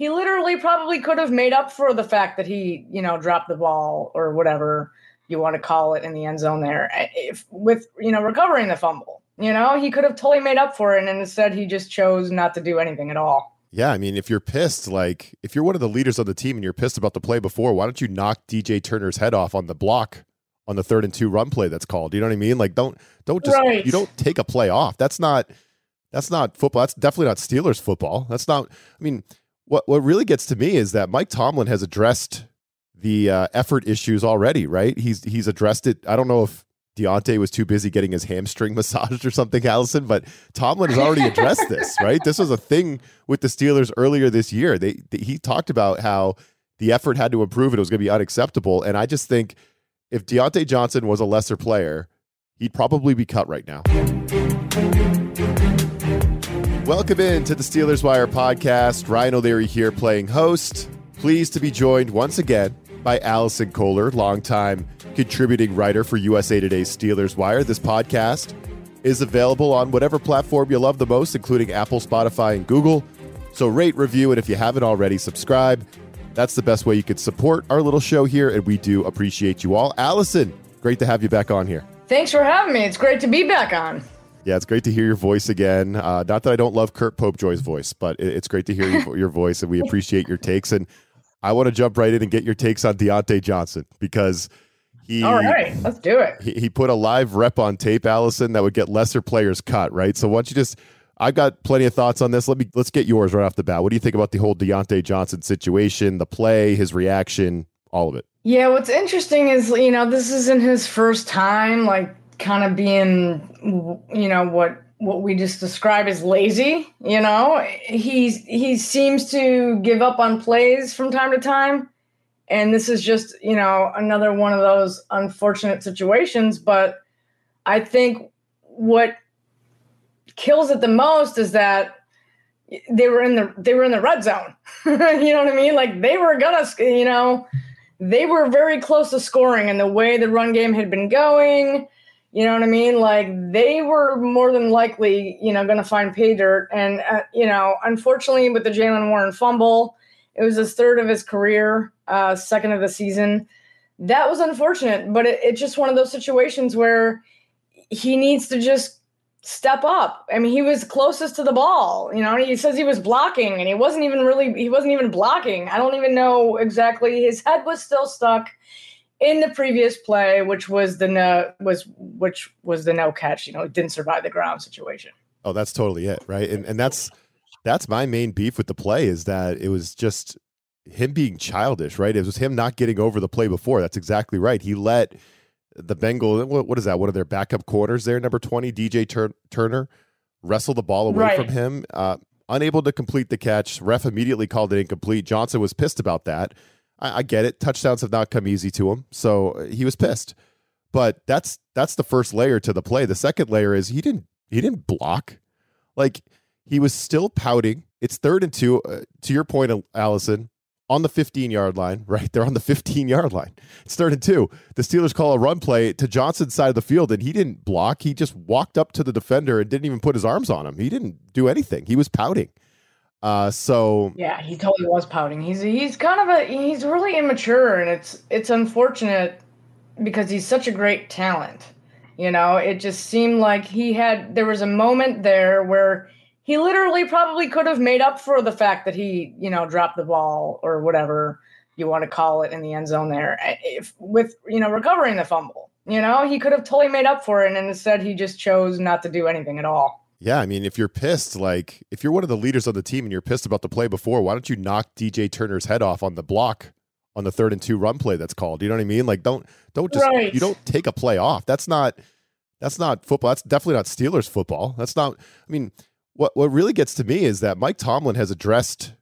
he literally probably could have made up for the fact that he, you know, dropped the ball or whatever you want to call it in the end zone there if, with, you know, recovering the fumble. You know, he could have totally made up for it. And instead, he just chose not to do anything at all. Yeah, I mean, if you're pissed, like if you're one of the leaders of the team and you're pissed about the play before, why don't you knock DJ Turner's head off on the block on the third and two run play that's called? You know what I mean? Like don't don't just right. you don't take a play off. That's not that's not football. That's definitely not Steelers football. That's not I mean, what what really gets to me is that Mike Tomlin has addressed the uh, effort issues already, right? He's he's addressed it. I don't know if Diontae was too busy getting his hamstring massaged or something, Allison, but Tomlin has already addressed this, right? This was a thing with the Steelers earlier this year. They, they he talked about how the effort had to improve it was going to be unacceptable. And I just think if Diontae Johnson was a lesser player, he'd probably be cut right now. Welcome in to the Steelers Wire podcast. Ryan O'Leary here playing host. Pleased to be joined once again by Allison Koehler, longtime contributing writer for USA Today's Steelers Wire. This podcast is available on whatever platform you love the most, including Apple, Spotify, and Google. So rate, review, and if you haven't already, subscribe. That's the best way you can support our little show here, and we do appreciate you all. Allison, great to have you back on here. Thanks for having me. It's great to be back on. Yeah, it's great to hear your voice again. Uh, not that I don't love Kurt Popejoy's voice, but it's great to hear your, your voice, and we appreciate your takes. And I want to jump right in and get your takes on Diontae Johnson because he. All right, let's do it. He, he put a live rep on tape, Allison, that would get lesser players cut, right? So why don't you just. I've got plenty of thoughts on this. Let me let's get yours right off the bat. What do you think about the whole Diontae Johnson situation, the play, his reaction, all of it? Yeah, what's interesting is you know this isn't his first time like kind of being you know what what we just describe as lazy you know? He's he seems to give up on plays from time to time. And this is just you know another one of those unfortunate situations. But i think what kills it the most is that they were in the they were in the red zone. You know what i mean? Like they were gonna you know they were very close to scoring and the way the run game had been going you know what I mean? Like they were more than likely, you know, going to find pay dirt. And, uh, you know, unfortunately, with the Jaylen Warren fumble, it was his third of his career, uh, second of the season. That was unfortunate, but it, it's just one of those situations where he needs to just step up. I mean, he was closest to the ball. You know, he says he was blocking, and he wasn't even really. He wasn't even blocking. I don't even know exactly. His head was still stuck in the previous play, which was the no was which was the no catch. You know, it didn't survive the ground situation. Oh, that's totally it, right? And and that's that's my main beef with the play is that it was just him being childish, right? It was him not getting over the play before. That's exactly right. He let the Bengal, what, what is that? One of their backup corners there, number 20, DJ Tur- Turner, wrestle the ball away right. from him, uh, unable to complete the catch. Ref immediately called it incomplete. Johnson was pissed about that. I, I get it. Touchdowns have not come easy to him, so he was pissed. But that's that's the first layer to the play. The second layer is he didn't he didn't block. Like he was still pouting. It's third and two. Uh, to your point, Allison, on the 15 yard line, right? They're on the 15 yard line. It's third and two. The Steelers call a run play to Johnson's side of the field, and he didn't block. He just walked up to the defender and didn't even put his arms on him. He didn't do anything. He was pouting. Uh, so yeah, he totally was pouting. He's he's kind of a he's really immature, and it's it's unfortunate because he's such a great talent. You know, it just seemed like he had there was a moment there where he literally probably could have made up for the fact that he you know dropped the ball or whatever you want to call it in the end zone there if with you know recovering the fumble. You know, he could have totally made up for it, and instead he just chose not to do anything at all. Yeah, I mean, if you're pissed, like if you're one of the leaders on the team and you're pissed about the play before, why don't you knock DJ Turner's head off on the block on the third and two run play that's called? You know what I mean? Like don't don't just right. you don't take a play off. That's not that's not football. That's definitely not Steelers football. That's not I mean, what what really gets to me is that Mike Tomlin has addressed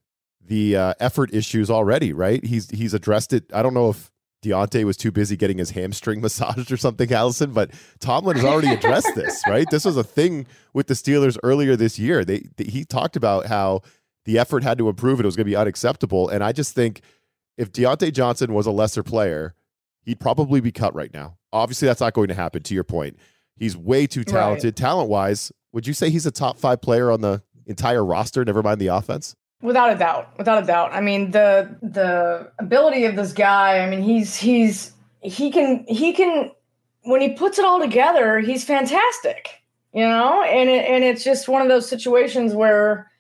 the uh, effort issues already, right? He's he's addressed it. I don't know if Diontae was too busy getting his hamstring massaged or something, Allison. But Tomlin has already addressed this, right? This was a thing with the Steelers earlier this year. They, they he talked about how the effort had to improve and it was going to be unacceptable. And I just think if Diontae Johnson was a lesser player, he'd probably be cut right now. Obviously, that's not going to happen. To your point, he's way too talented, right. talent wise. Would you say he's a top five player on the entire roster? Never mind the offense. Without a doubt, without a doubt. I mean, the the ability of this guy. I mean, he's he's he can he can when he puts it all together, he's fantastic. You know, and it, and it's just one of those situations where,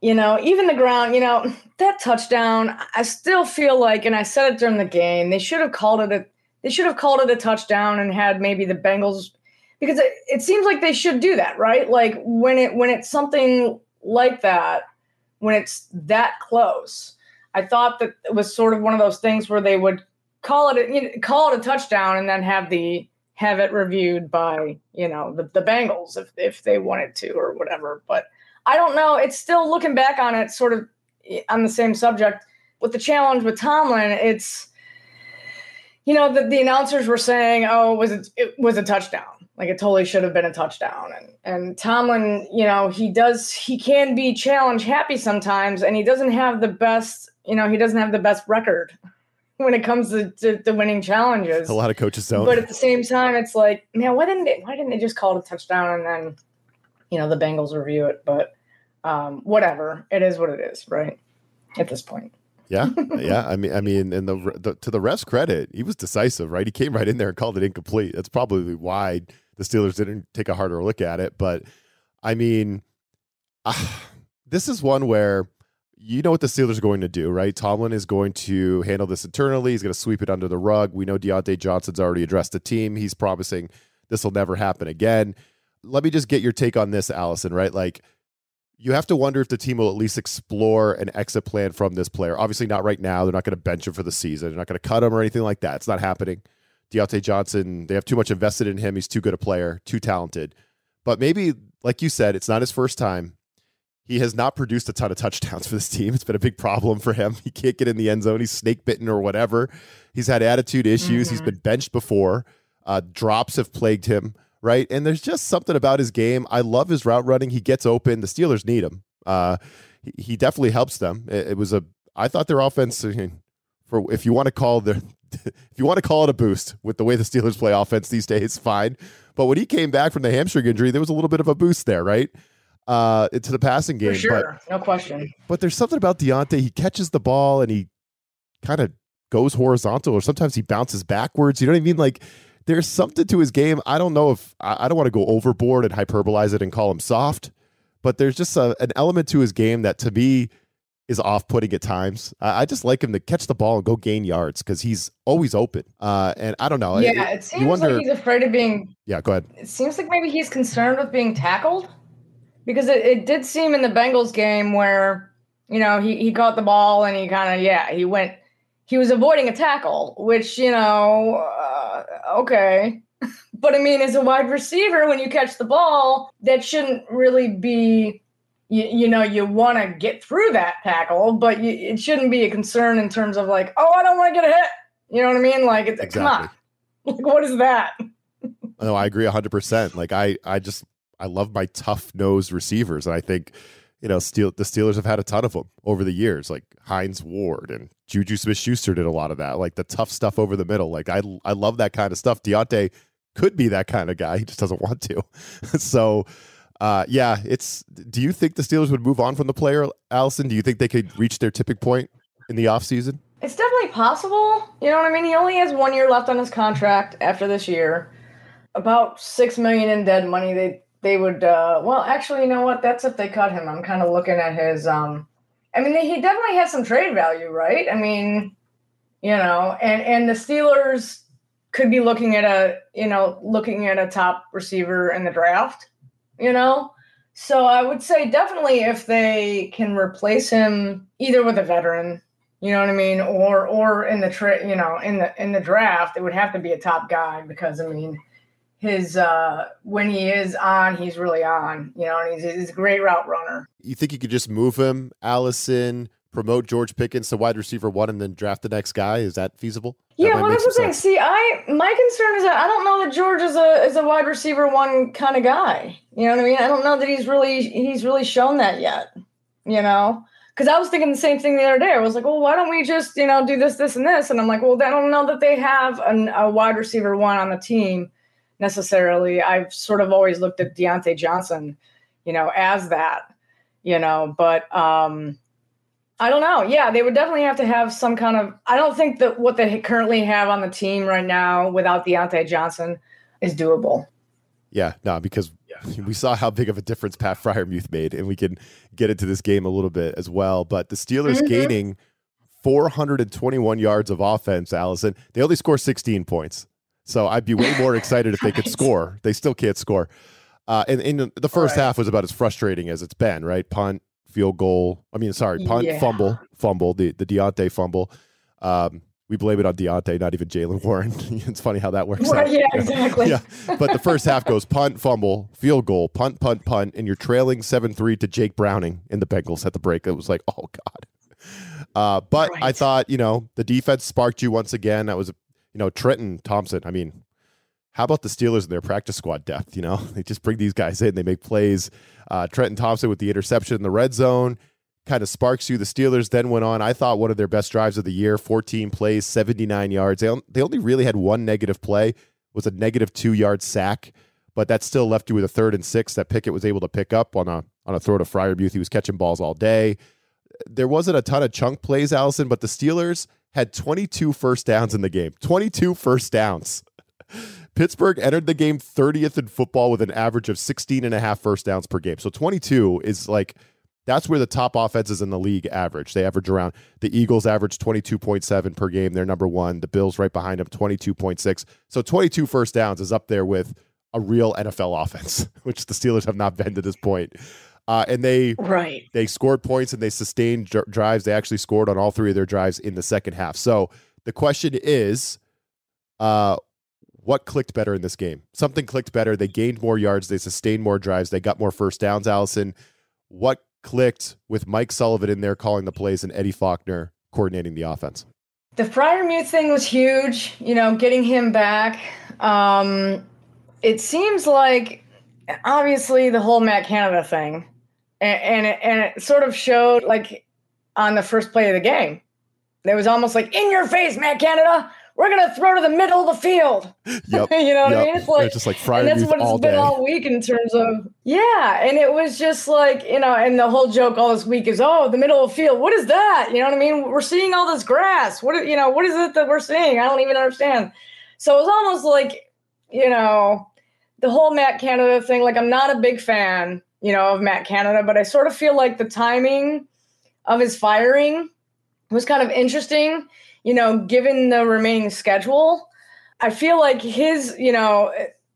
you know, even the ground, you know, that touchdown. I still feel like, and I said it during the game, they should have called it a they should have called it a touchdown and had maybe the Bengals because it, it seems like they should do that, right? Like when it when it's something like that when it's that close. I thought that it was sort of one of those things where they would call it a, you know, call it a touchdown and then have the have it reviewed by you know the, the Bengals if if they wanted to or whatever. But I don't know. It's still looking back on it, sort of eh, on the same subject with the challenge with Tomlin. It's you know the, the announcers were saying, "Oh, was it, it was a touchdown." Like it totally should have been a touchdown. And and Tomlin, you know, he does he can be challenge happy sometimes, and he doesn't have the best, you know, he doesn't have the best record when it comes to, to, to winning challenges. A lot of coaches don't. But at the same time, it's like, man, why didn't they why didn't they just call it a touchdown and then, you know, the Bengals review it? But um, whatever, it is what it is, right? At this point. Yeah, yeah. I mean, I mean, and the, the, to the ref's credit, he was decisive, right? He came right in there and called it incomplete. That's probably why the Steelers didn't take a harder look at it. But I mean, uh, this is one where you know what the Steelers are going to do, right? Tomlin is going to handle this internally. He's going to sweep it under the rug. We know Diontae Johnson's already addressed the team. He's promising this will never happen again. Let me just get your take on this, Allison, right? Like, you have to wonder if the team will at least explore an exit plan from this player. Obviously, not right now. They're not going to bench him for the season. They're not going to cut him or anything like that. It's not happening. Diontae Johnson, they have too much invested in him. He's too good a player, too talented. But maybe, like you said, it's not his first time. He has not produced a ton of touchdowns for this team. It's been a big problem for him. He can't get in the end zone. He's snake bitten or whatever. He's had attitude issues. Mm-hmm. He's been benched before. Uh, drops have plagued him, right? And there's just something about his game. I love his route running. He gets open. The Steelers need him. Uh, he, he, definitely helps them. It, it was a. I thought their offense. For if you want to call the if you want to call it a boost with the way the Steelers play offense these days, fine. But when he came back from the hamstring injury, there was a little bit of a boost there, right? Uh, into the passing game. For sure, but, no question. But there's something about Diontae. He catches the ball and he kind of goes horizontal, or sometimes he bounces backwards. You know what I mean? Like there's something to his game. I don't know if I, I don't want to go overboard and hyperbolize it and call him soft, but there's just a, an element to his game that to me is off putting at times. I just like him to catch the ball and go gain yards because he's always open. Uh, and I don't know. Yeah, it, it seems wonder, like he's afraid of being. Yeah, go ahead. It seems like maybe he's concerned with being tackled because it, it did seem in the Bengals game where, you know, he, he caught the ball and he kind of, yeah, he went, he was avoiding a tackle, which, you know, uh, okay. but I mean, as a wide receiver, when you catch the ball, that shouldn't really be you, you know you want to get through that tackle, but you, it shouldn't be a concern in terms of like, oh, I don't want to get hit. You know what I mean? Like, it's, exactly. come on, like what is that? no, I agree hundred percent. Like I, I just I love my tough nose receivers, and I think you know, Steel, the Steelers have had a ton of them over the years, like Hines Ward and Juju Smith Schuster did a lot of that, like the tough stuff over the middle. Like I, I love that kind of stuff. Diontae could be that kind of guy. He just doesn't want to. so uh, yeah, it's. Do you think the Steelers would move on from the player, Allison? Do you think they could reach their tipping point in the offseason? It's definitely possible. You know what I mean? He only has one year left on his contract after this year. About six million in dead money. They they would. Uh, well, actually, you know what? That's if they cut him. I'm kind of looking at his. Um, I mean, he definitely has some trade value, right? I mean, you know, and and the Steelers could be looking at a you know looking at a top receiver in the draft you know? So I would say definitely if they can replace him either with a veteran, you know what I mean, or or in the tra- you know in the in the draft, it would have to be a top guy because I mean, his uh when he is on, he's really on, you know, and he's he's a great route runner. You think you could just move him, Allison, promote George Pickens to wide receiver one and then draft the next guy? Is that feasible? Yeah, well, that's the thing. See, I my concern is that I don't know that George is a is a wide receiver one kind of guy. You know what I mean? I don't know that he's really he's really shown that yet. You know, because I was thinking the same thing the other day. I was like, well, why don't we just you know do this, this, and this? And I'm like, well, I don't know that they have an, a wide receiver one on the team necessarily. I've sort of always looked at Diontae Johnson, you know, as that. You know, but um I don't know. Yeah, they would definitely have to have some kind of. I don't think that what they currently have on the team right now without Diontae Johnson is doable. Yeah, no, because yeah. we saw how big of a difference Pat Freiermuth made, and we can get into this game a little bit as well. But the Steelers mm-hmm. gaining 421 yards of offense, Allison. They only score 16 points. So I'd be way more excited if they could score. They still can't score. Uh, and, and the first right. half was about as frustrating as it's been, right? Punt, field goal. I mean, sorry, punt, yeah. fumble, fumble, the, the Diontae fumble. Um, we blame it on Diontae, not even Jaylen Warren. it's funny how that works out. Yeah, exactly. yeah. But the first half goes punt, fumble, field goal, punt, punt, punt, and you're trailing 7 3 to Jake Browning in the Bengals at the break. It was like, oh, God. Uh, but right. I thought, you know, the defense sparked you once again. That was, you know, Trenton Thompson. I mean, how about the Steelers and their practice squad depth? You know, they just bring these guys in, they make plays. Uh, Trenton Thompson with the interception in the red zone kind of sparks you. The Steelers then went on, I thought, one of their best drives of the year 14 plays, 79 yards. They, they only really had one negative play, was a negative two yard sack, but that still left you with a third and six that Pickett was able to pick up on a on a throw to Freiermuth. He was catching balls all day. There wasn't a ton of chunk plays, Allison, but the Steelers had 22 first downs in the game. 22 first downs. Pittsburgh entered the game 30th in football with an average of 16 and a half first downs per game. So 22 is like – that's where the top offenses in the league average. They average around the Eagles average 22.7 per game. They're number one. The Bills right behind them, 22.6. So 22 first downs is up there with a real NFL offense, which the Steelers have not been to this point. Uh, and they right they scored points and they sustained dr- drives. They actually scored on all three of their drives in the second half. So the question is, uh, what clicked better in this game? Something clicked better. They gained more yards. They sustained more drives. They got more first downs. Allison, what clicked with Mike Sullivan in there calling the plays and Eddie Faulkner coordinating the offense? The Freiermuth thing was huge, you know, getting him back. Um, it seems like obviously the whole Matt Canada thing, and, and it, and it sort of showed like on the first play of the game. It was almost like in your face, Matt Canada we're gonna throw to the middle of the field. Yep. you know what yep. I mean? It's like it's just like Friday. And that's what it's been day. all week in terms of yeah. And it was just like you know, and the whole joke all this week is oh, the middle of the field. What is that? You know what I mean? We're seeing all this grass. What you know? What is it that we're seeing? I don't even understand. So it was almost like you know, the whole Matt Canada thing. Like I'm not a big fan, you know, of Matt Canada, but I sort of feel like the timing of his firing was kind of interesting you know, given the remaining schedule, I feel like his, you know,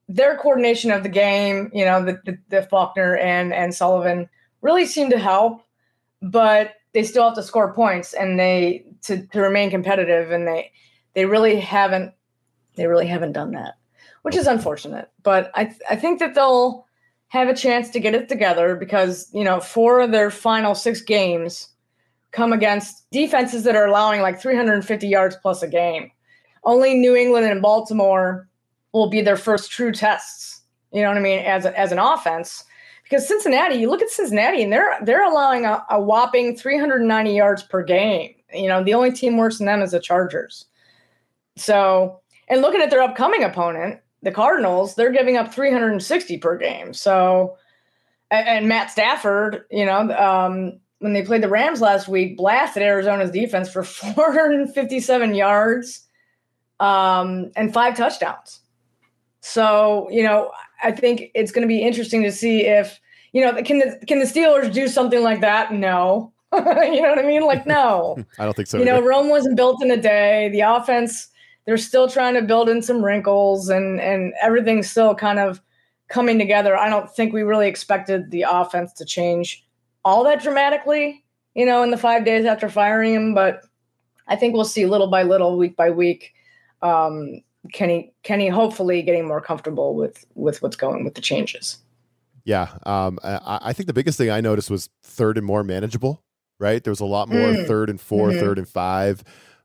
their coordination of the game, you know, the, the, the Faulkner and and Sullivan really seemed to help, but they still have to score points and they to, to remain competitive and they they really haven't they really haven't done that, which is unfortunate. But I I think that they'll have a chance to get it together because you know four of their final six games come against defenses that are allowing like 350 yards plus a game. Only New England and Baltimore will be their first true tests. You know what I mean? As a, as an offense, because Cincinnati, you look at Cincinnati and they're they're allowing a, a whopping 390 yards per game. You know, the only team worse than them is the Chargers. So, and looking at their upcoming opponent, the Cardinals, they're giving up 360 per game. So, and, and Matt Stafford, you know, um, when they played the Rams last week, blasted Arizona's defense for 457 yards um, and five touchdowns. So, you know, I think it's going to be interesting to see if, you know, can the can the Steelers do something like that? No. you know what I mean? Like, no. I don't think so. You either. know, Rome wasn't built in a day. The offense, they're still trying to build in some wrinkles and and everything's still kind of coming together. I don't think we really expected the offense to change all that dramatically, you know, in the five days after firing him, but I think we'll see little by little, week by week, um, Kenny Kenny hopefully getting more comfortable with with what's going with the changes. Yeah, um, I, I, think the biggest thing I noticed was third and more manageable. Right, there was a lot more mm. third and 4 mm-hmm. third and five.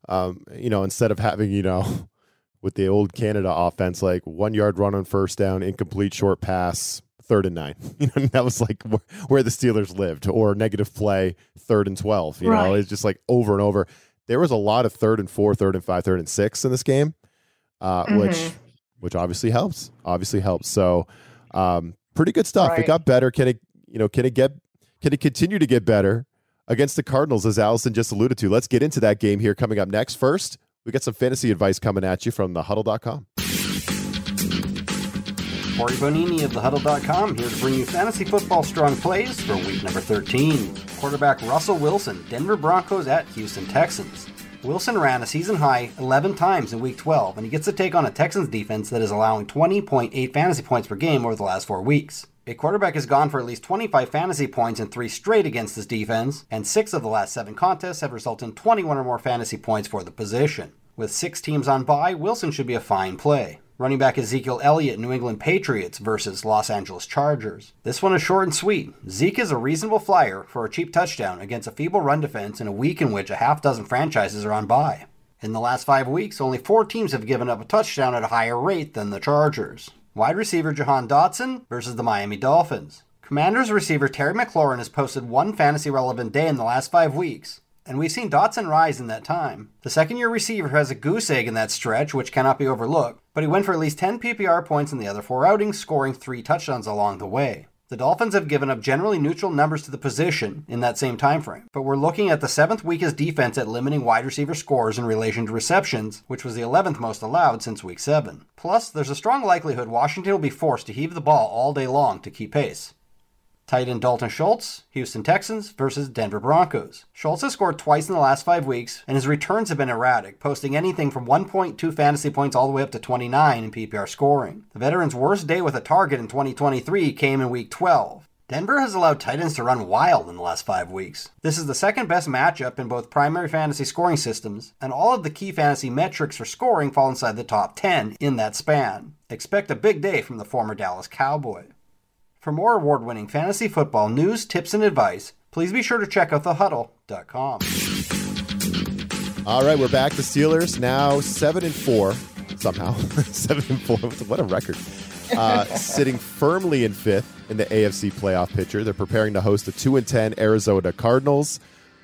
Um, you know, instead of having you know with the old Canada offense, like one yard run on first down, incomplete short pass, third and nine. You know, that was like where the Steelers lived, or negative play, third and twelve. You right. know, it's just like over and over. There was a lot of third and four, third and five, third and six in this game, uh, mm-hmm. which which obviously helps. Obviously helps. So, um, pretty good stuff. Right. It got better. Can it? You know, can it get? Can it continue to get better? against the Cardinals, as Allison just alluded to. Let's get into that game here coming up next. First, we got some fantasy advice coming at you from thehuddle.com. Corey Bonini of thehuddle.com here to bring you fantasy football strong plays for week number 13. Quarterback Russell Wilson, Denver Broncos at Houston Texans. Wilson ran a season high 11 times in week 12, and he gets to take on a Texans defense that is allowing 20.8 fantasy points per game over the last four weeks. A quarterback has gone for at least 25 fantasy points in three straight against this defense, and six of the last seven contests have resulted in 21 or more fantasy points for the position. With six teams on bye, Wilson should be a fine play. Running back Ezekiel Elliott, New England Patriots versus Los Angeles Chargers. This one is short and sweet. Zeke is a reasonable flyer for a cheap touchdown against a feeble run defense in a week in which a half dozen franchises are on bye. In the last five weeks, only four teams have given up a touchdown at a higher rate than the Chargers. Wide receiver Jahan Dotson versus the Miami Dolphins. Commanders receiver Terry McLaurin has posted one fantasy relevant day in the last five weeks, and we've seen Dotson rise in that time. The second year receiver has a goose egg in that stretch, which cannot be overlooked, but he went for at least 10 PPR points in the other four outings, scoring three touchdowns along the way. The Dolphins have given up generally neutral numbers to the position in that same time frame, but we're looking at the seventh weakest defense at limiting wide receiver scores in relation to receptions, which was the 11th most allowed since week 7. Plus, there's a strong likelihood Washington will be forced to heave the ball all day long to keep pace. Tight end Dalton Schultz, Houston Texans versus Denver Broncos. Schultz has scored twice in the last five weeks, and his returns have been erratic, posting anything from 1.2 fantasy points all the way up to 29 in PPR scoring. The veteran's worst day with a target in 2023 came in week 12. Denver has allowed tight ends to run wild in the last five weeks. This is the second best matchup in both primary fantasy scoring systems, and all of the key fantasy metrics for scoring fall inside the top 10 in that span. Expect a big day from the former Dallas Cowboy. For more award winning fantasy football news, tips, and advice, please be sure to check out thehuddle.com. All right, we're back. The Steelers now seven and four somehow. seven and four. What a record. Uh, sitting firmly in fifth in the AFC playoff picture. They're preparing to host the two and ten Arizona Cardinals.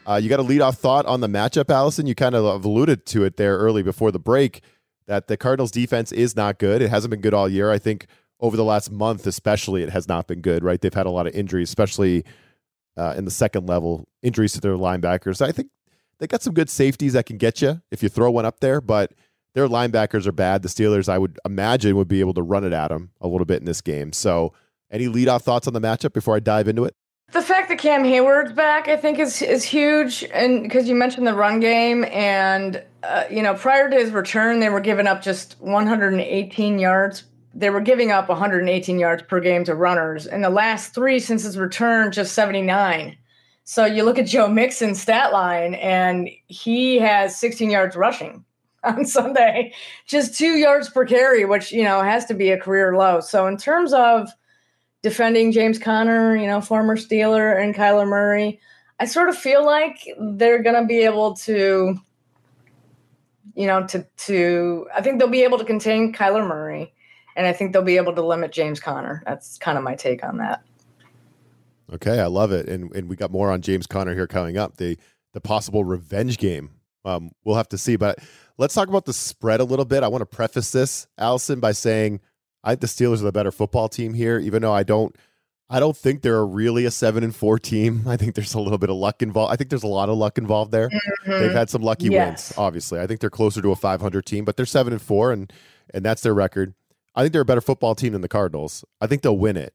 Uh, you got a lead off thought on the matchup, Allison. You kind of alluded to it there early before the break that the Cardinals defense is not good. It hasn't been good all year. I think over the last month, especially, it has not been good, right? They've had a lot of injuries, especially uh, in the second level, injuries to their linebackers. I think they got some good safeties that can get you if you throw one up there, but their linebackers are bad. The Steelers, I would imagine, would be able to run it at them a little bit in this game. So, any leadoff thoughts on the matchup before I dive into it? The fact that Cam Heyward's back, I think, is is huge, and because you mentioned the run game, and uh, you know, prior to his return, they were giving up just 118 yards they were giving up 118 yards per game to runners. In the last three since his return, just 79. So you look at Joe Mixon's stat line, and he has 16 yards rushing on Sunday, just two yards per carry, which you know has to be a career low. So in terms of defending James Conner, you know, former Steeler, and Kyler Murray, I sort of feel like they're going to be able to, you know, to to I think they'll be able to contain Kyler Murray and I think they'll be able to limit James Conner. That's kind of my take on that. Okay, I love it, and and we got more on James Conner here coming up. The the possible revenge game. Um, we'll have to see, but let's talk about the spread a little bit. I want to preface this, Allison, by saying I think the Steelers are the better football team here, even though I don't. I don't think they're really a seven and four team. I think there's a little bit of luck involved. I think there's a lot of luck involved there. Mm-hmm. They've had some lucky yes. wins, obviously. I think they're closer to a 500 team, but they're seven and four, and and that's their record. I think they're a better football team than the Cardinals. I think they'll win it.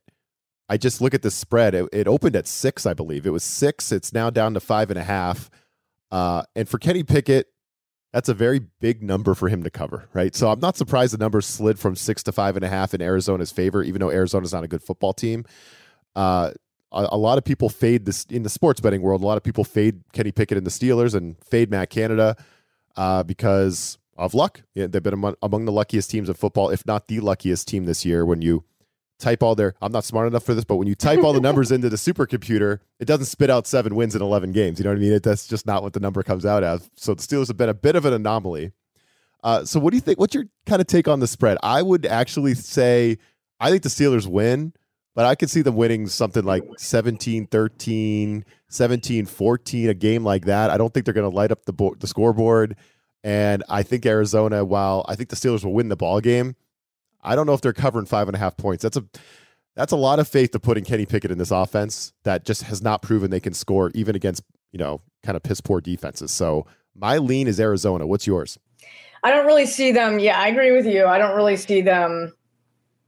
I just look at the spread. It, it opened at six, I believe. It was six. It's now down to five and a half. Uh, and for Kenny Pickett, that's a very big number for him to cover, right? So I'm not surprised the number slid from six to five and a half in Arizona's favor, even though Arizona's not a good football team. Uh, a, a, lot of people fade this in the sports betting world. A lot of people fade Kenny Pickett and the Steelers and fade Matt Canada uh, because of luck. Yeah, they've been among, among the luckiest teams of football, if not the luckiest team this year. When you type all their, I'm not smart enough for this, but when you type all the numbers into the supercomputer, it doesn't spit out seven wins in 11 games. You know what I mean? It, that's just not what the number comes out as. So the Steelers have been a bit of an anomaly. Uh, so what do you think? What's your kind of take on the spread? I would actually say I think the Steelers win, but I could see them winning something like 17 13, 17 14, a game like that. I don't think they're going to light up the, bo- the scoreboard. And I think Arizona, while I think the Steelers will win the ball game, I don't know if they're covering five and a half points. That's a that's a lot of faith to put in Kenny Pickett in this offense that just has not proven they can score even against you know, kind of piss poor defenses. So my lean is Arizona. What's yours? I don't really see them. Yeah, I agree with you. I don't really see them,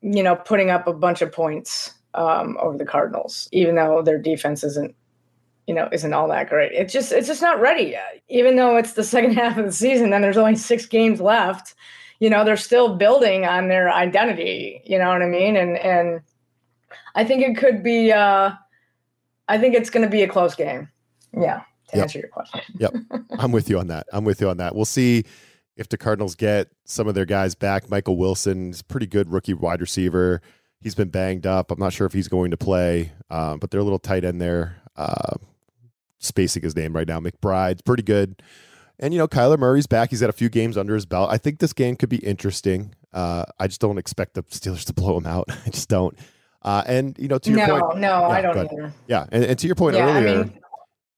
you know, putting up a bunch of points um, over the Cardinals, even though their defense isn't, you know, isn't all that great. It's just it's just not ready yet. Even though it's the second half of the season, then there's only six games left. You know, they're still building on their identity. You know what I mean? And and I think it could be. Uh, I think it's going to be a close game. Yeah, to yep. answer your question. yep, I'm with you on that. I'm with you on that. We'll see if the Cardinals get some of their guys back. Michael Wilson's pretty good rookie wide receiver he's been banged up. I'm not sure if he's going to play, uh, but they're a little tight end there. Uh, spacing his name right now. McBride's pretty good. And, you know, Kyler Murray's back. He's got a few games under his belt. I think this game could be interesting. Uh, I just don't expect the Steelers to blow him out. I just don't. Uh, and, you know, to your no, point. No, yeah, I don't either. Yeah. And, and to your point yeah, earlier, I mean,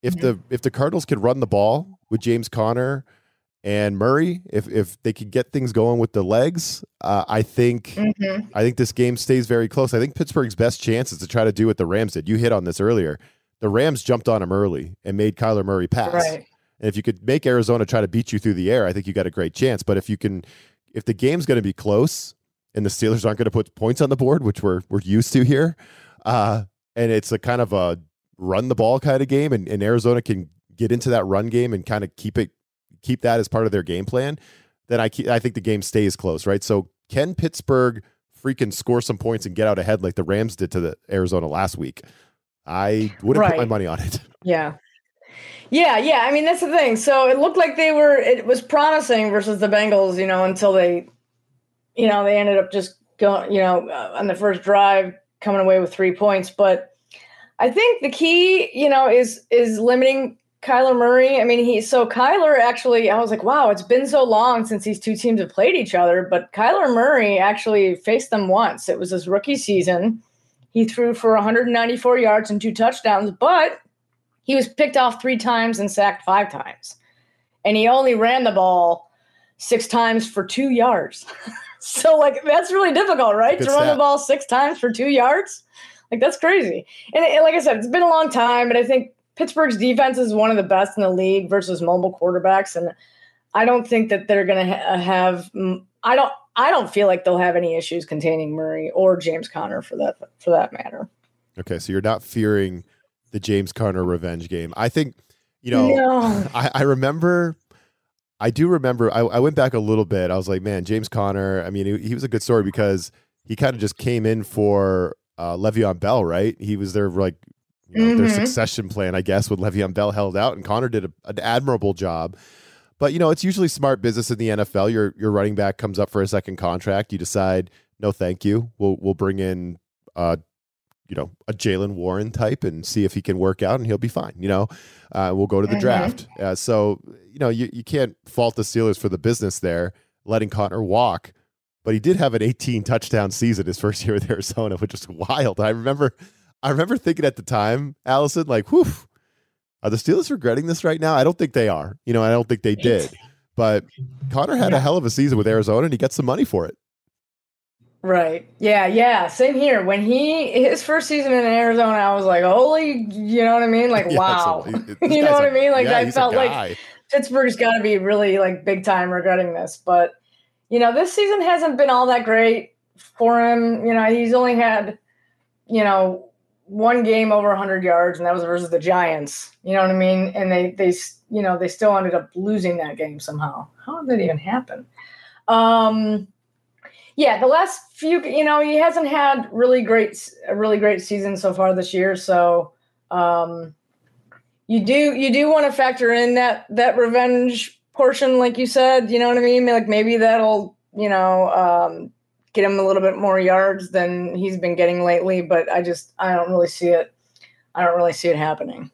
if the if the Cardinals could run the ball with James Conner – and Murray, if if they could get things going with the legs, uh, I think mm-hmm. I think this game stays very close. I think Pittsburgh's best chance is to try to do what the Rams did. You hit on this earlier. The Rams jumped on him early and made Kyler Murray pass. Right. And if you could make Arizona try to beat you through the air, I think you got a great chance. But if you can, if the game's going to be close and the Steelers aren't going to put points on the board, which we're we're used to here, uh, and it's a kind of a run the ball kind of game, and, and Arizona can get into that run game and kind of keep it keep that as part of their game plan, then I I think the game stays close, right? So can Pittsburgh freaking score some points and get out ahead like the Rams did to the Arizona last week? I wouldn't right. put my money on it. Yeah. Yeah, yeah. I mean, that's the thing. So it looked like they were, it was promising versus the Bengals, you know, until they, you know, they ended up just going, you know, uh, on the first drive coming away with three points. But I think the key, you know, is is limiting Kyler Murray. I mean, he so Kyler actually, I was like, wow, it's been so long since these two teams have played each other. But Kyler Murray actually faced them once. It was his rookie season. He threw for 194 yards and two touchdowns, but he was picked off three times and sacked five times. And he only ran the ball six times for two yards. so, like, that's really difficult, right? Good to run the ball six times for two yards. Like, that's crazy. And, and like I said, it's been a long time, but I think Pittsburgh's defense is one of the best in the league versus mobile quarterbacks, and I don't think that they're going to ha- have. I don't. I don't feel like they'll have any issues containing Murray or James Conner for that for that matter. Okay, so you're not fearing the James Conner revenge game. I think you know. No. I, I remember. I do remember. I, I went back a little bit. I was like, man, James Conner. I mean, he, he was a good story because he kind of just came in for uh, Le'Veon Bell, right? He was their like you know, mm-hmm. their succession plan, I guess, with Le'Veon Bell held out, and Conner did a, an admirable job. But you know, it's usually smart business in the NFL. Your your running back comes up for a second contract. You decide, no, thank you. We'll we'll bring in, uh, you know, a Jaylen Warren type and see if he can work out, and he'll be fine. You know, uh, we'll go to the mm-hmm. draft. Uh, so you know, you you can't fault the Steelers for the business there, letting Conner walk. But he did have an 18 touchdown season his first year with Arizona, which was wild. I remember I remember thinking at the time, Allison, like, whew, are the Steelers regretting this right now? I don't think they are. You know, I don't think they did. But Conner had yeah. a hell of a season with Arizona and he got some money for it. Right. Yeah, yeah. Same here. When he his first season in Arizona, I was like, holy, you know what I mean? Like, yeah, wow. you know what I mean? Like yeah, I felt like Pittsburgh's gotta be really like big time regretting this. But you know, this season hasn't been all that great for him. You know, he's only had, you know, one game over 100 yards, and that was versus the Giants. You know what I mean? And they they you know they still ended up losing that game somehow. How did that even happen? Um, yeah, the last few, you know, he hasn't had really great a really great season so far this year. So um, you do you do want to factor in that that revenge portion, like you said. You know what I mean? Like maybe that'll you know um, get him a little bit more yards than he's been getting lately, but I just I don't really see it. I don't really see it happening.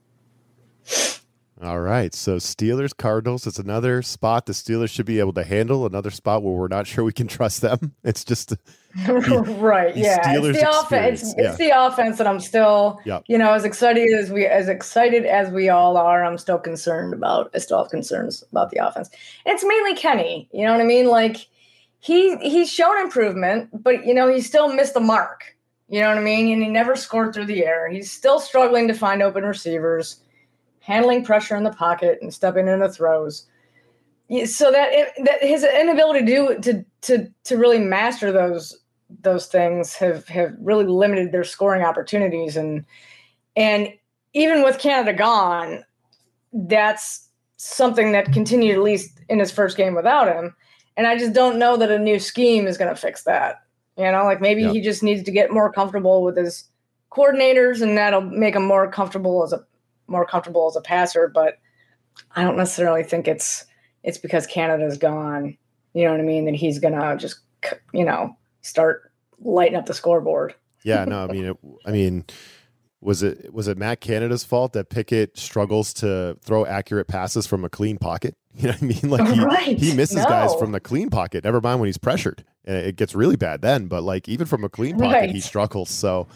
All right. So Steelers Cardinals it's another spot the Steelers should be able to handle, another spot where we're not sure we can trust them. It's just the, right. The yeah. Steelers it's the offense. It's, yeah. it's, the offense that I'm still yep. you know, as excited as we as excited as we all are, I'm still concerned about I still have concerns about the offense. It's mainly Kenny. You know what I mean? Like he he's shown improvement, but you know, he still missed the mark. You know what I mean? And he never scored through the air. He's still struggling to find open receivers. handling pressure in the pocket and stepping in the throws. So that that his inability to do to to to really master those those things have have really limited their scoring opportunities and and even with Canada gone, that's something that continued at least in his first game without him. And I just don't know that a new scheme is going to fix that. You know, like maybe he just needs to get more comfortable with his coordinators, and that'll make him more comfortable as a more comfortable as a passer. But I don't necessarily think it's it's because Canada's gone. You know what I mean? That he's gonna just you know start lighting up the scoreboard. Yeah, no, I mean, it, I mean, was it was it Matt Canada's fault that Pickett struggles to throw accurate passes from a clean pocket? You know what I mean? Like he, right. he misses no. guys from the clean pocket. Never mind when he's pressured, and it gets really bad then. But like even from a clean pocket, right. he struggles. So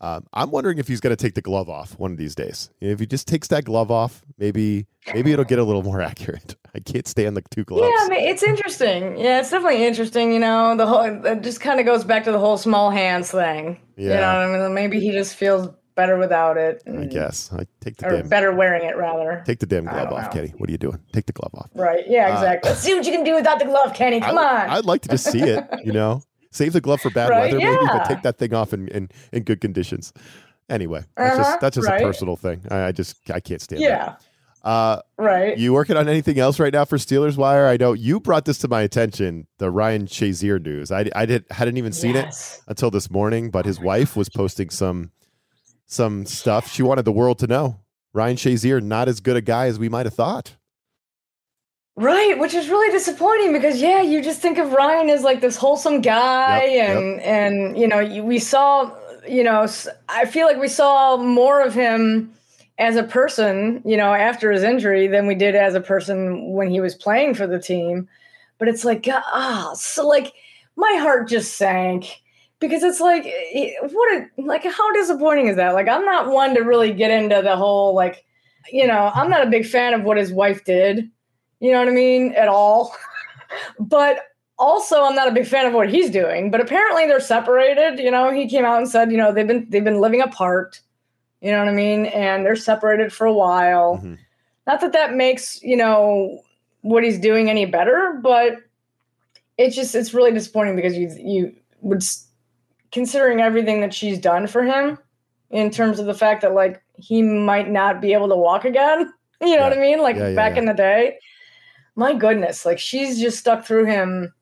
um, I'm wondering if he's going to take the glove off one of these days. If he just takes that glove off, maybe maybe it'll get a little more accurate. I can't stand the two gloves. Yeah, I mean, it's interesting. Yeah, it's definitely interesting. You know, the whole it just kind of goes back to the whole small hands thing. Yeah. You know, I mean, maybe he just feels better without it. I guess I take the or damn better wearing it rather. take the damn glove off, know. Kenny. What are you doing? Take the glove off. Right. Yeah, Uh, exactly. Let's see what you can do without the glove, Kenny. Come I, on. I'd like to just see it. You know, save the glove for bad Right, weather, maybe, but take that thing off in in, in good conditions. Anyway, that's Uh-huh, just that's just right. a personal thing. I, I just I can't stand it. yeah. Uh, Right. you working on anything else right now for Steelers Wire? I know you brought this to my attention, the Ryan Shazier news. I, I did hadn't even seen it until this morning, but his wife was posting some some stuff. She wanted the world to know Ryan Shazier not as good a guy as we might have thought. Right, which is really disappointing because yeah, you just think of Ryan as like this wholesome guy, Yep, yep. and and you know we saw, you know, I feel like we saw more of him as a person, you know, after his injury than we did as a person when he was playing for the team. But it's like ah, so like my heart just sank because it's like eh, what a like how disappointing is that? Like I'm not one to really get into the whole like, you know, I'm not a big fan of what his wife did. You know what I mean? At all. but also I'm not a big fan of what he's doing. But apparently they're separated. You know, he came out and said, you know, they've been they've been living apart. You know what I mean? And they're separated for a while. Mhm. Not that that makes, you know, what he's doing any better, but it's just it's really disappointing because you you would considering everything that she's done for him in terms of the fact that like he might not be able to walk again. You know what I mean? Like Yeah, yeah, back yeah. in the day. My goodness, like she's just stuck through him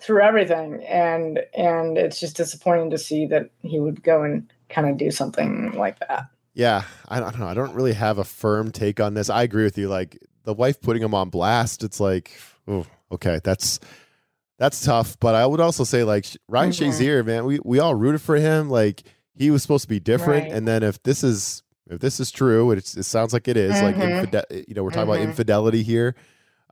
through everything and and it's just disappointing to see that he would go and kind of do something like that. Yeah, I don't know. I don't really have a firm take on this. I agree with you. Like the wife putting him on blast, it's like, oh, okay, that's that's tough. But I would also say like Ryan Mhm. Shazier, man, we we all rooted for him. Like he was supposed to be different, Right. and then if this is if this is true, it sounds like it is. Like Mhm. infide- you know, we're talking Mhm. about infidelity here,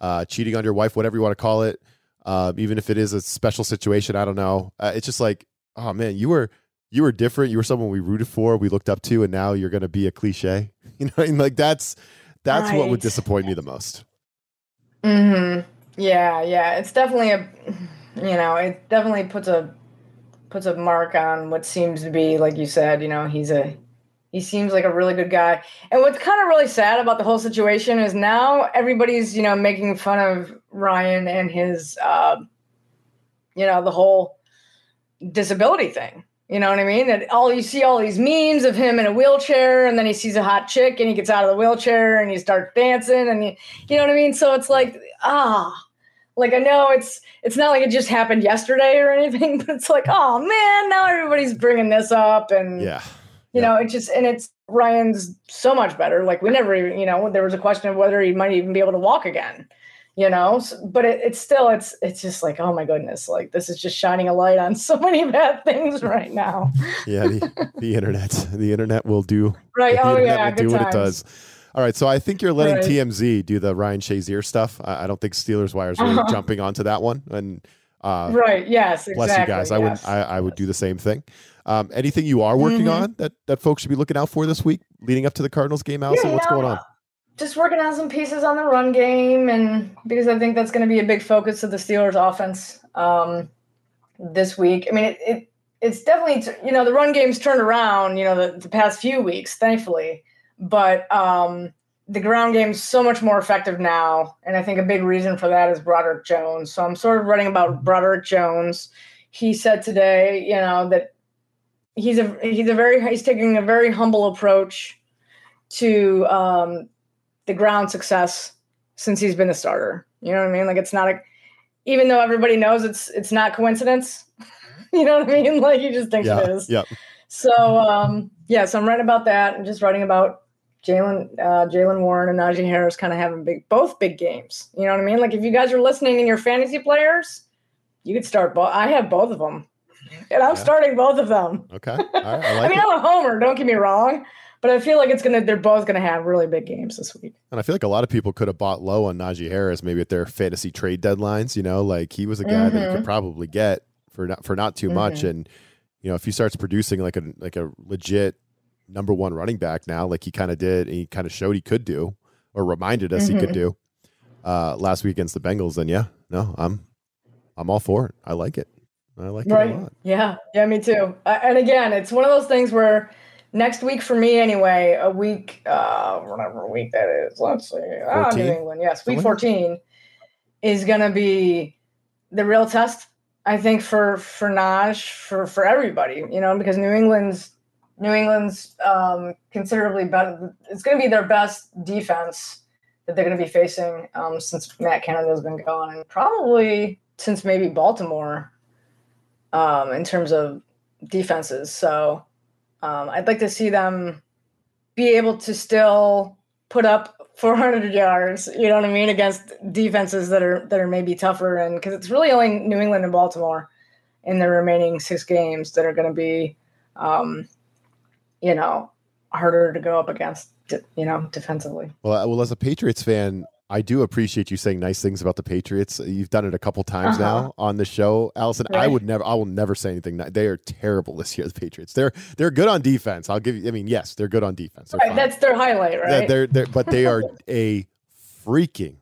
uh, cheating on your wife, whatever you want to call it. Uh, even if it is a special situation, I don't know. Uh, it's just like, oh man, you were you were different. You were someone we rooted for, we looked up to, and now you're going to be a cliche. You know, I mean? like that's that's what would disappoint me the most. hmm Yeah, yeah. It's definitely a you know, it definitely puts a puts a mark on what seems to be, like you said, you know, he's a he seems like a really good guy. And what's kind of really sad about the whole situation is now everybody's, you know, making fun of Ryan and his uh, you know, the whole disability thing. You know what I mean? That all you see all these memes of him in a wheelchair, and then he sees a hot chick, and he gets out of the wheelchair, and he starts dancing, and you, you know what I mean. So it's like ah, like I know it's it's not like it just happened yesterday or anything, but it's like oh man, now everybody's bringing this up, and Yeah. you know it just and it's Ryan's so much better. Like we never, even you know, there was a question of whether he might even be able to walk again. You know, S but it, it's still it's it's just like oh my goodness, like this is just shining a light on so many bad things right now. Yeah, the, the internet. The internet will do Right? Oh yeah, do what it times. does. All right, so I think you're letting Right. TMZ do the Ryan Shazier stuff. I, I don't think Steelers Wire is really Uh-huh. jumping onto that one. And uh, Right? Yes. Exactly. bless you guys, I would. I, I would do the same thing. Um, anything you are working Mhm. on that that folks should be looking out for this week, leading up to the Cardinals game, Allison? you What's know, going on? Just working on some pieces on the run game, and because I think that's going to be a big focus of the Steelers' offense um, this week. I mean, it, it it's definitely you know the run game's turned around. You know the, the past few weeks, thankfully, but um, the ground game's so much more effective now, and I think a big reason for that is Broderick Jones. So I'm sort of writing about Broderick Jones. He said today, you know, that he's a he's a very he's taking a very humble approach to um, the ground success since he's been a starter. You know what I mean? Like it's not a even though everybody knows it's it's not coincidence. you know what I mean? Like he just thinks yeah, it is. Yeah. So um, yeah, so I'm writing about that and just writing about Jalen uh, Jaylen Warren and Najee Harris kind of having big both big games. You know what I mean? Like if you guys are listening and you're fantasy players, you could start both. I have both of them, and I'm yeah. starting both of them. Okay, I, like I mean, it. I'm a homer. Don't get me wrong, but I feel like it's gonna. They're both gonna have really big games this week. And I feel like a lot of people could have bought low on Najee Harris, maybe at their fantasy trade deadlines. You know, like he was a guy mm-hmm. that you could mm-hmm. probably get for not for not too mm-hmm. much, and you know, if he starts producing like a like a legit number one running back now, like he kind of did, and he kind of showed he could do, or reminded us mm-hmm. he could mm-hmm. do uh, last week against the Bengals, then yeah, no, I'm I'm all for it. I like it. I like right. it a lot. Yeah, yeah, me too. Uh, and again, it's one of those things where next week for me anyway, a week, uh, whatever week that is. Let's see, ah, New England, yes, week fourteen is going to be the real test. I think for for Naj for for everybody, you know, because New England's New England's um, considerably better. It's going to be their best defense that they're going to be facing um, since Matt Canada has been gone, and probably since maybe Baltimore um, in terms of defenses. So um, I'd like to see them be able to still put up 400 yards. You know what I mean against defenses that are that are maybe tougher, and because it's really only New England and Baltimore in the remaining six games that are going to be um, you know, harder to go up against, you know, defensively. Well, well, as a Patriots fan, I do appreciate you saying nice things about the Patriots. You've done it a couple times uh-huh. now on the show, Allison. Right. I would never, I will never say anything. They are terrible this year. The Patriots. They're they're good on defense. I'll give you. I mean, yes, they're good on defense. Right, that's their highlight, right? They're, they're, they're but they are a freaking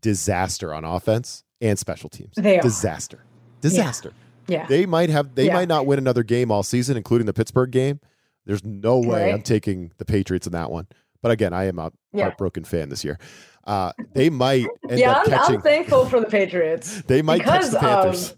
disaster on offense and special teams. They are disaster, disaster. Yeah. yeah. They might have. They yeah. might not win another game all season, including the Pittsburgh game. There's no way right. I'm taking the Patriots in that one. But again, I am a yeah. heartbroken fan this year. Uh, they might yeah, I'm, catching, I'm, thankful for the Patriots. they might because catch the Panthers. Of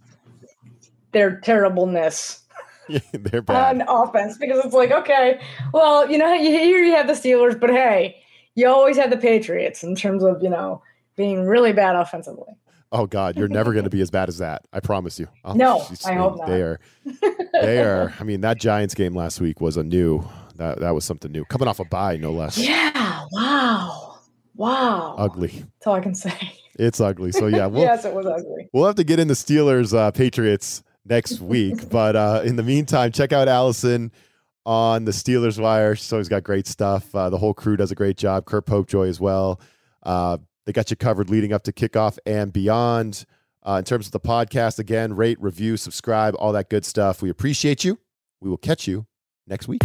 their terribleness. They're bad on offense because it's like okay, well, you know, here you have the Steelers, but hey, you always have the Patriots in terms of you know being really bad offensively. Oh God, you're never going to be as bad as that. I promise you. Oh, no, I hope not. They are. They are. I mean, that Giants game last week was a new. That that was something new. Coming off a bye, no less. Yeah. Wow. Wow. Ugly. That's all I can say. It's ugly. So yeah. We'll, yes, it was ugly. We'll have to get into Steelers uh, Patriots next week, but uh, in the meantime, check out Allison on the Steelers Wire. She's always got great stuff. Uh, the whole crew does a great job. Curt Popejoy as well. Uh, they got you covered leading up to kickoff and beyond. Uh, in terms of the podcast, again, rate, review, subscribe, all that good stuff. We appreciate you. We will catch you next week.